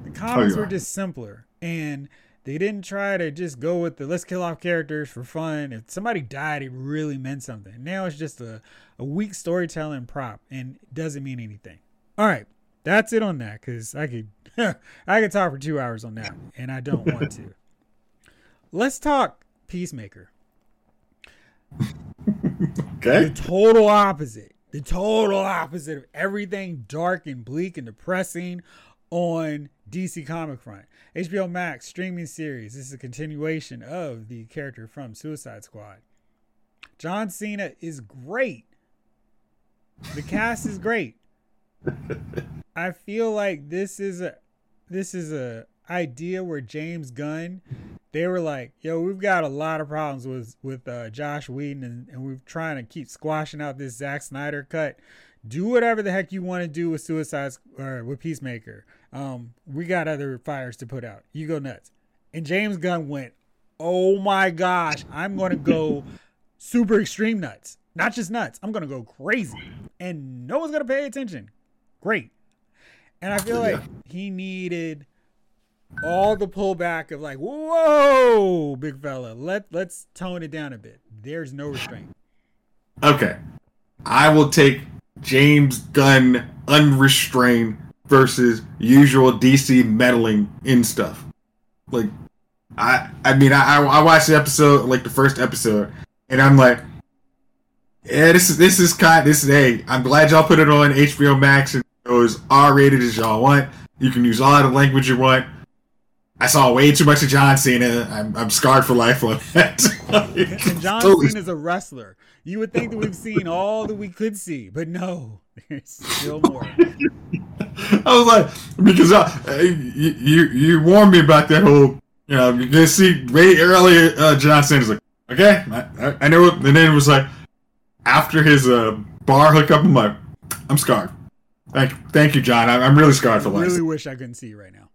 the comics you were just simpler and they didn't try to just go with the let's kill off characters for fun if somebody died it really meant something now it's just a, a weak storytelling prop and it doesn't mean anything all right that's it on that because i could i could talk for two hours on that and i don't want to let's talk peacemaker Okay. the total opposite. The total opposite of everything dark and bleak and depressing on DC Comic Front. HBO Max streaming series. This is a continuation of the character from Suicide Squad. John Cena is great. The cast is great. I feel like this is a this is a idea where James Gunn they were like, "Yo, we've got a lot of problems with with uh, Josh Whedon, and, and we're trying to keep squashing out this Zack Snyder cut. Do whatever the heck you want to do with Suicide or with Peacemaker. Um, we got other fires to put out. You go nuts." And James Gunn went, "Oh my gosh, I'm gonna go super extreme nuts, not just nuts. I'm gonna go crazy, and no one's gonna pay attention. Great." And I feel like he needed all the pullback of like, whoa, big fella, let let's tone it down a bit. There's no restraint. Okay. I will take James Gunn unrestrained versus usual DC meddling in stuff. Like, I I mean I I I watched the episode like the first episode, and I'm like, yeah, this is this is kind this is hey, I'm glad y'all put it on HBO Max and it was R rated as y'all want. You can use all the language you want. I saw way too much of John Cena. I'm, I'm scarred for life on that. And John Totally Cena's a wrestler. You would think that we've seen all that we could see, but no, there's still more. I was like, because uh, you, you you warned me about that whole, you know, you can see way earlier. Uh, John Cena's like, okay, I, I, I know and then it was like, after his uh, bar hookup, I'm like, I'm scarred. Thank, thank you, John. I, I'm really scarred for life. I really wish I couldn't see you right now.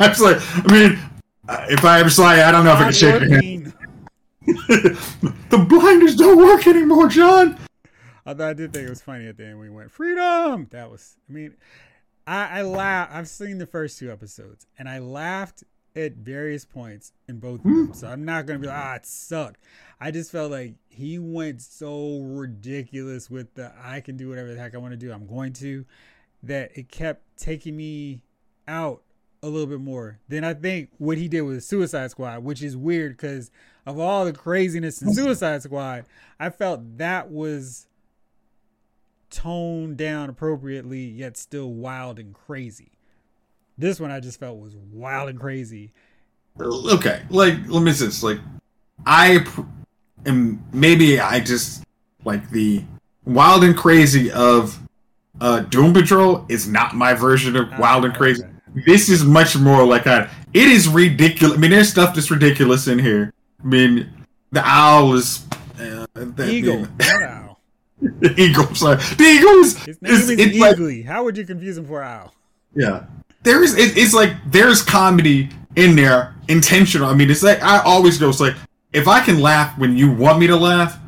I was like, I mean, uh, if I ever saw you, I don't know if I could shake your hand. The blinders don't work anymore, John. Although I did think it was funny at the end when we went freedom. That was, I mean, I, I laugh. I've seen the first two episodes, and I laughed at various points in both of them. So I'm not gonna be like, ah, it sucked. I just felt like he went so ridiculous with the I can do whatever the heck I want to do. I'm going to. That it kept taking me out a little bit more than I think what he did with Suicide Squad, which is weird because of all the craziness in Suicide Squad, I felt that was toned down appropriately, yet still wild and crazy. This one I just felt was wild and crazy. okay like let me say this like i pr- am maybe i just like the wild and crazy of uh doom patrol is not my version of wild and crazy okay. this is much more like a it is ridiculous i mean there's stuff that's ridiculous in here i mean the owl is uh, the, Eagle. the, not Owl. the eagle sorry the eagle is, His name is is it's like Eagly. How would you confuse him for Owl? yeah. There's it, it's like there's comedy in there, intentional. I mean, it's like I always go. It's like if I can laugh when you want me to laugh,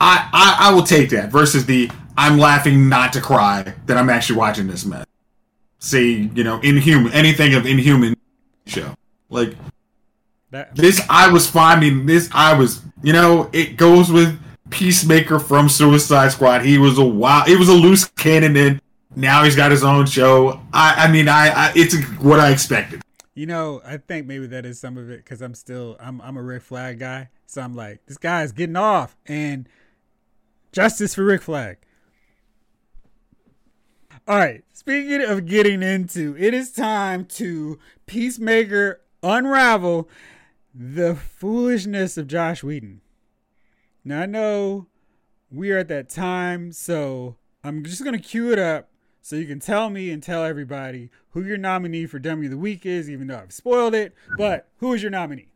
I I, I will take that. Versus the I'm laughing not to cry that I'm actually watching this mess. See, you know Inhuman, anything of Inhuman show like That this. I was finding this. I was you know it goes with Peacemaker from Suicide Squad. He was a wild. He was a loose cannon and. Now he's got his own show. I, I mean, I, I, it's what I expected. You know, I think maybe that is some of it because I'm still I'm I'm a Rick Flag guy, so I'm like this guy's getting off and justice for Rick Flag. All right, speaking of getting into, it is time to Peacemaker unravel. the foolishness of Josh Whedon. Now I know we are at that time, so I'm just gonna cue it up so you can tell me and tell everybody who your nominee for Dummy of the Week is, even though I've spoiled it. But who is your nominee?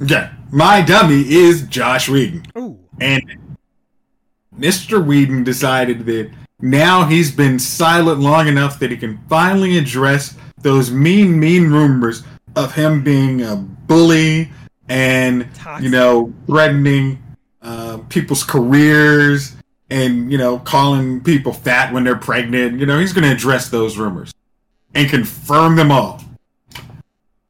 Okay, my dummy is Josh Whedon. Ooh. And Mr. Whedon decided that now he's been silent long enough that he can finally address those mean, mean rumors of him being a bully and, Toxic. you know, threatening uh, people's careers and, you know, calling people fat when they're pregnant. You know, he's going to address those rumors and confirm them all.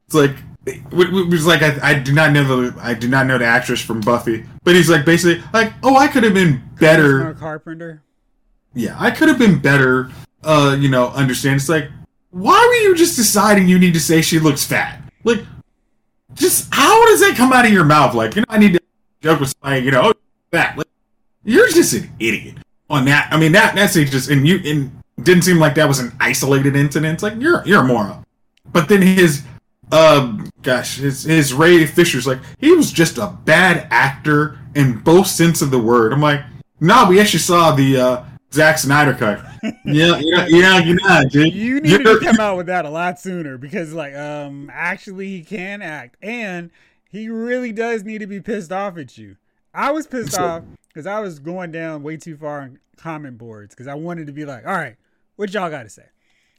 It's like, it was like I, I do not know the I do not know the actress from Buffy, but he's like basically like, oh, I could have been better. Mark Carpenter. Yeah, I could have been better. Uh, you know, understand? It's like, why were you just deciding you need to say she looks fat? Like, just how does that come out of your mouth? Like, you know, I need to joke with somebody. You know, oh, fat. Like, you're just an idiot on that. I mean, that that's just and you and didn't seem like that was an isolated incident. It's like you're you're a moron. But then his um gosh, his his Ray Fisher's like he was just a bad actor in both sense of the word. I'm like, nah, we actually saw the uh Zack Snyder cut. yeah, yeah, yeah, you're not, dude. You needed You're- to come out with that a lot sooner because, like, um, actually, he can act, and he really does need to be pissed off at you. I was pissed So- off because I was going down way too far on comment boards because I wanted to be like, all right, what y'all got to say?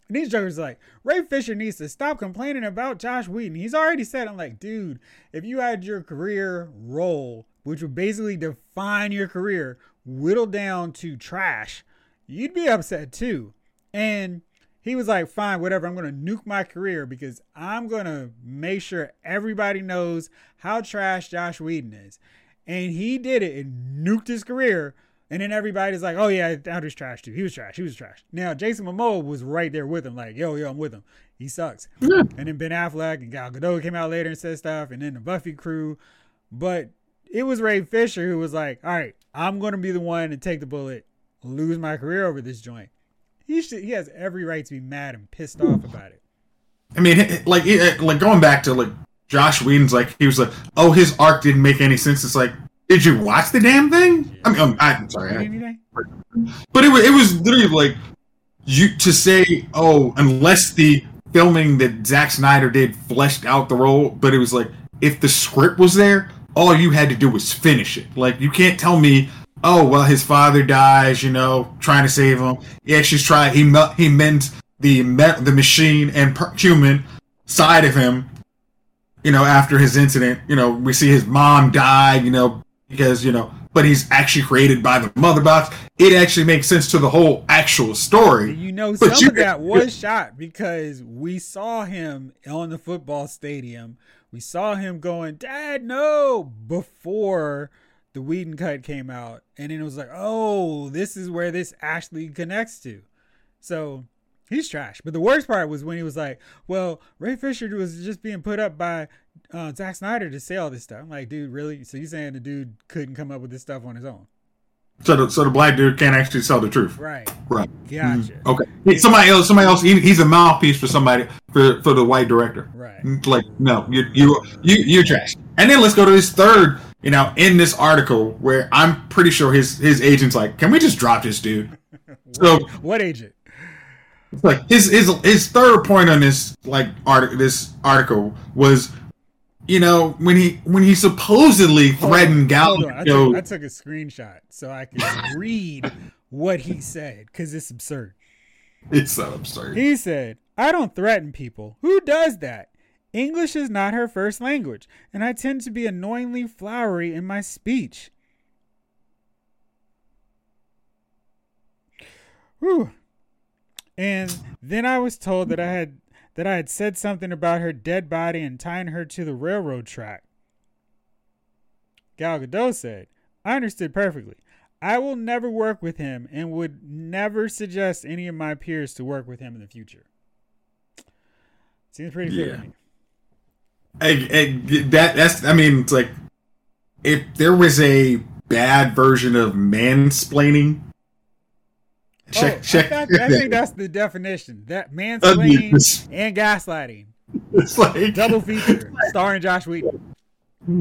And these jokers like, Ray Fisher needs to stop complaining about Josh Whedon. He's already said, I'm like, dude, if you had your career role, which would basically define your career, whittled down to trash, you'd be upset too. And he was like, fine, whatever. I'm going to nuke my career because I'm going to make sure everybody knows how trash Josh Whedon is. And he did it and nuked his career. And then everybody's like, oh, yeah, that was trash too. He was trash. He was trash. Now, Jason Momoa was right there with him, like, yo, yo, I'm with him. He sucks. Yeah. And then Ben Affleck and Gal Gadot came out later and said stuff. And then the Buffy crew. But it was Ray Fisher who was like, all right, I'm going to be the one to take the bullet, lose my career over this joint. He should, he has every right to be mad and pissed off about it. I mean, like, like going back to like Josh Whedon's, like he was like, oh, his arc didn't make any sense. It's like, did you watch the damn thing? I mean, um, I'm sorry, I- but it was it was literally like you to say, oh, unless the filming that Zack Snyder did fleshed out the role, but it was like if the script was there, all you had to do was finish it. Like you can't tell me, oh, well, his father dies, you know, trying to save him. He actually try he he mends the the machine and per- human side of him. You know, after his incident, you know, we see his mom die. You know, because you know, but he's actually created by the mother box. It actually makes sense to the whole actual story. You know, But some you- of that was shot because we saw him on the football stadium. We saw him going, Dad, no, before the Whedon cut came out. And then it was like, oh, this is where this actually connects to. So he's trash. But the worst part was when he was like, well, Ray Fisher was just being put up by uh, Zack Snyder to say all this stuff. I'm like, dude, really? So you saying the dude couldn't come up with this stuff on his own? So the so the black dude can't actually tell the truth. Right. Right. Gotcha. Okay. Hey, Somebody else. Somebody else. He, he's a mouthpiece for somebody for for the white director. Right. Like no, you you you you're trash. And then let's go to his third. You know, in this article where I'm pretty sure his his agent's like, can we just drop this dude? So What agent? Like his his his third point on this like art this article was, you know, when he when he supposedly threatened on, Gal hold on. I, took, I took a screenshot so I could read what he said because it's absurd. It's so absurd. He said, I don't threaten people. Who does that? English is not her first language, and I tend to be annoyingly flowery in my speech. Whew. And then I was told that I had that I had said something about her dead body and tying her to the railroad track. Gal Gadot said, I understood perfectly. I will never work with him and would never suggest any of my peers to work with him in the future. Seems pretty clear Yeah. to me. Hey, hey, that that's I mean it's like if there was a bad version of mansplaining. Oh, check Oh, check. I, I think that's the definition. That mansplaining and gaslighting. it's like Double feature starring Josh Whedon.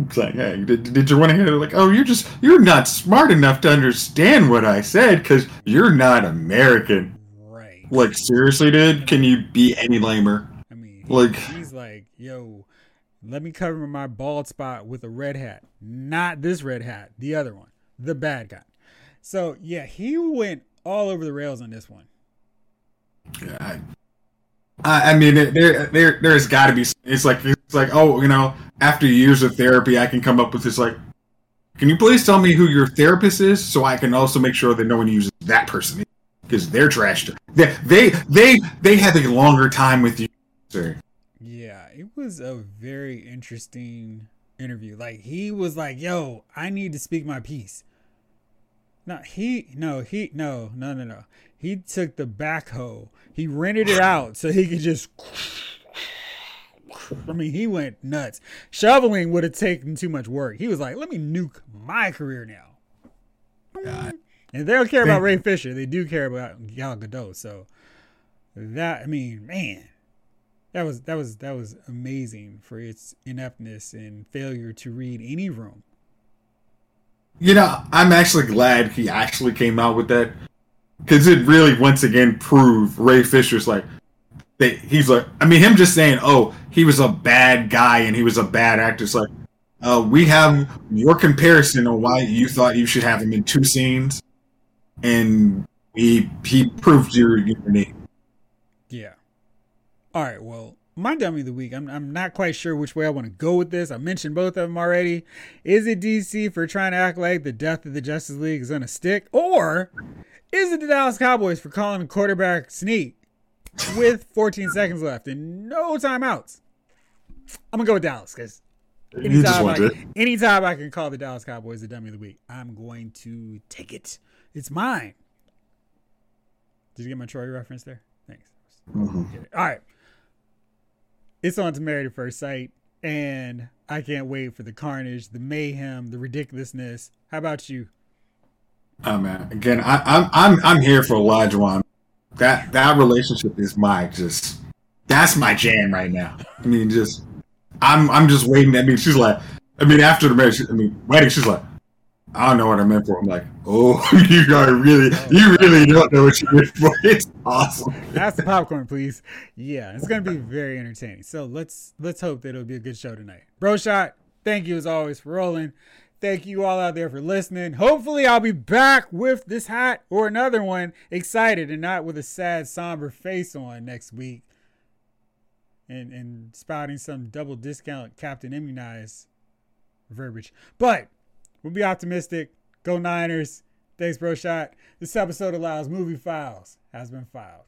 It's like, hey, did, did you want to hear? Like, oh, you're just you're not smart enough to understand what I said because you're not American. Right. Like, seriously, dude, can you be any lamer? I mean, Like- he's like, yo, let me cover my bald spot with a red hat. Not this red hat, the other one, the bad guy. So yeah, he went all over the rails on this one. I, I I mean, there, there, there's got to be. It's like, it's like, oh, you know, after years of therapy, I can come up with this. Like, can you please tell me who your therapist is, so I can also make sure that no one uses that person because they're trash. They, they, they, they have a longer time with you, sir. Yeah, it was a very interesting interview. Like he was like, "Yo, I need to speak my piece." No, he no, he no, no, no, no. He took the backhoe. He rented it out so he could just I mean, he went nuts. Shoveling would have taken too much work. He was like, "Let me nuke my career now." God. And they don't care about Ray Fisher. They do care about Gal Gadot. So that I mean, man, that was that was that was amazing for its ineptness and failure to read any room. You know, I'm actually glad he actually came out with that because it really once again proved Ray Fisher's like. He's like, I mean, him just saying, "Oh, he was a bad guy and he was a bad actor." It's like, uh, we have your comparison on why you thought you should have him in two scenes, and he he proved your unity. Yeah. All right. Well, my dummy of the week. I'm I'm not quite sure which way I want to go with this. I mentioned both of them already. Is it DC for trying to act like the death of the Justice League is gonna stick, or is it the Dallas Cowboys for calling a quarterback sneak with 14 seconds left and no timeouts? I'm gonna go with Dallas because anytime, I, it. anytime I can call the Dallas Cowboys the dummy of the week, I'm going to take it. It's mine. Did you get my Troy reference there? Thanks. Mhm. All right. It's on to Married at First Sight, and I can't wait for the carnage, the mayhem, the ridiculousness. How about you? Oh man, again, I, I'm I'm I'm here for Olajuwon. That that relationship is my just that's my jam right now. I mean, just I'm I'm just waiting. I mean, she's like, I mean, after the marriage, I mean, wedding, she's like, I don't know what I'm meant for. I'm like, oh, you guys really, you really oh, don't know what you're meant for. It's awesome. Pass the popcorn, please. Yeah, it's gonna be very entertaining. So let's let's hope that it'll be a good show tonight. Bro shot, thank you as always for rolling. Thank you all out there for listening. Hopefully I'll be back with this hat or another one, excited and not with a sad, somber face on next week. And and spouting some double discount Captain Immunize verbiage. But we'll be optimistic. Go Niners. Thanks, bro shot. This episode allows movie files has been filed.